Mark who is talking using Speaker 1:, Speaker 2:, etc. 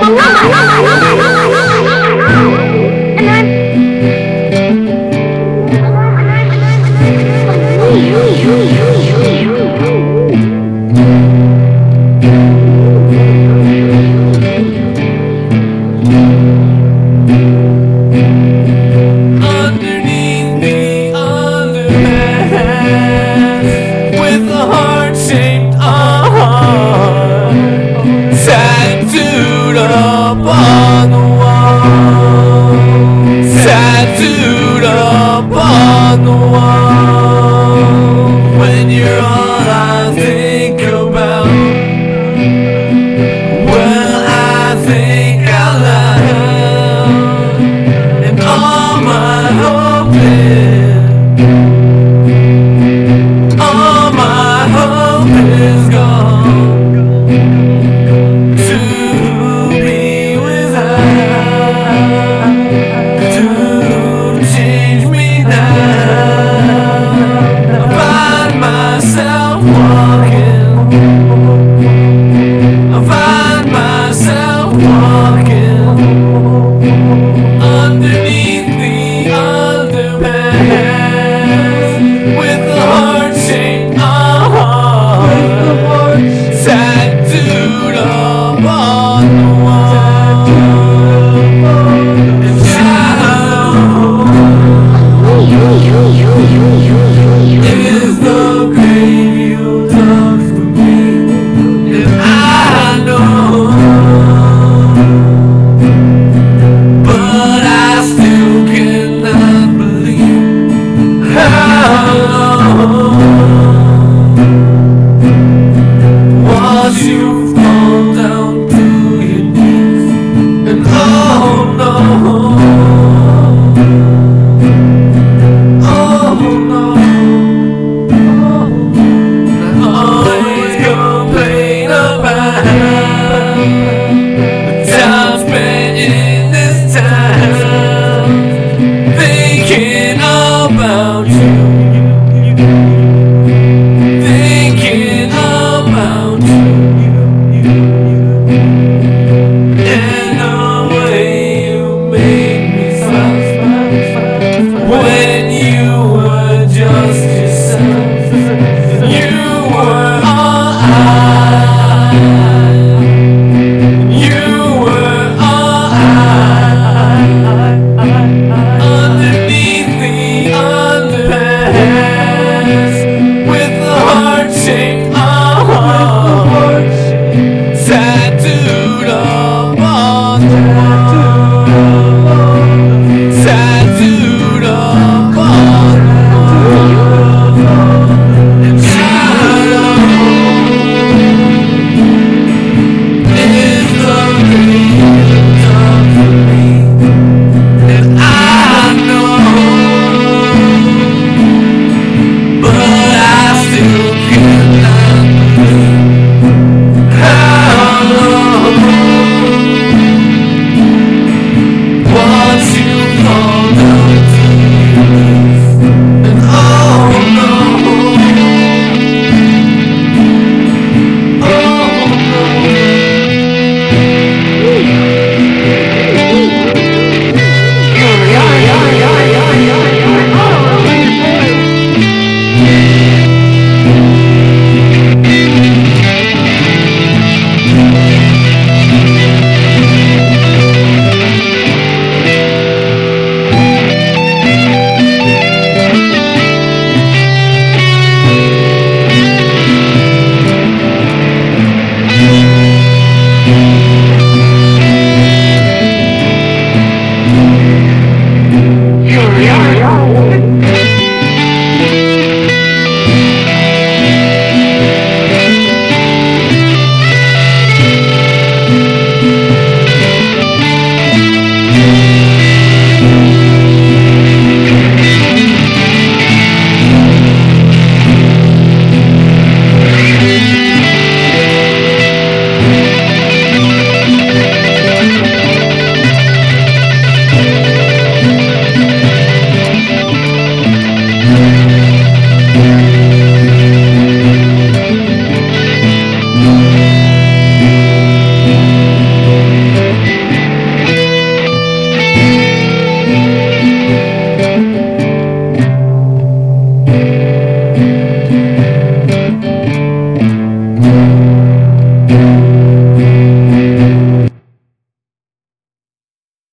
Speaker 1: 买买买！